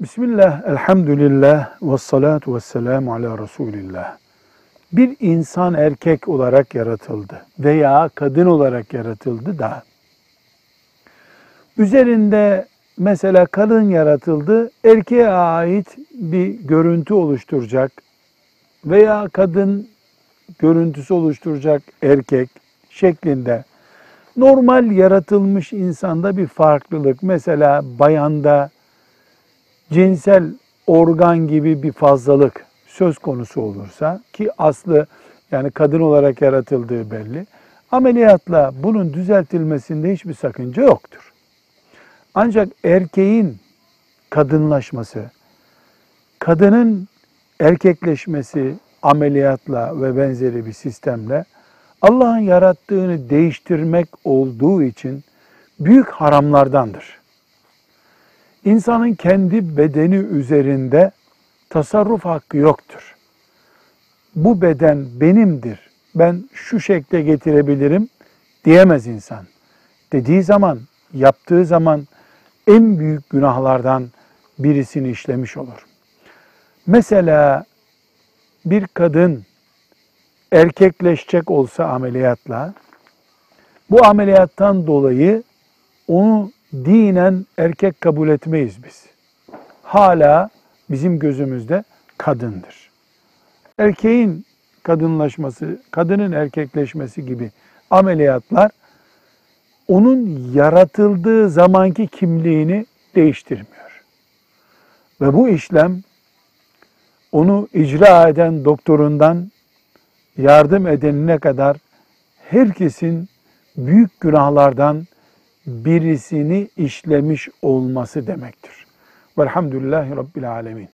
Bismillah, elhamdülillah, ve salatu ve selamu ala Resulillah. Bir insan erkek olarak yaratıldı veya kadın olarak yaratıldı da. Üzerinde mesela kadın yaratıldı, erkeğe ait bir görüntü oluşturacak veya kadın görüntüsü oluşturacak erkek şeklinde. Normal yaratılmış insanda bir farklılık. Mesela bayanda cinsel organ gibi bir fazlalık söz konusu olursa ki aslı yani kadın olarak yaratıldığı belli. Ameliyatla bunun düzeltilmesinde hiçbir sakınca yoktur. Ancak erkeğin kadınlaşması, kadının erkekleşmesi ameliyatla ve benzeri bir sistemle Allah'ın yarattığını değiştirmek olduğu için büyük haramlardandır. İnsanın kendi bedeni üzerinde tasarruf hakkı yoktur. Bu beden benimdir. Ben şu şekle getirebilirim diyemez insan. Dediği zaman, yaptığı zaman en büyük günahlardan birisini işlemiş olur. Mesela bir kadın erkekleşecek olsa ameliyatla bu ameliyattan dolayı onu dinen erkek kabul etmeyiz biz. Hala bizim gözümüzde kadındır. Erkeğin kadınlaşması, kadının erkekleşmesi gibi ameliyatlar onun yaratıldığı zamanki kimliğini değiştirmiyor. Ve bu işlem onu icra eden doktorundan yardım edenine kadar herkesin büyük günahlardan birisini işlemiş olması demektir. Velhamdülillahi Rabbil Alemin.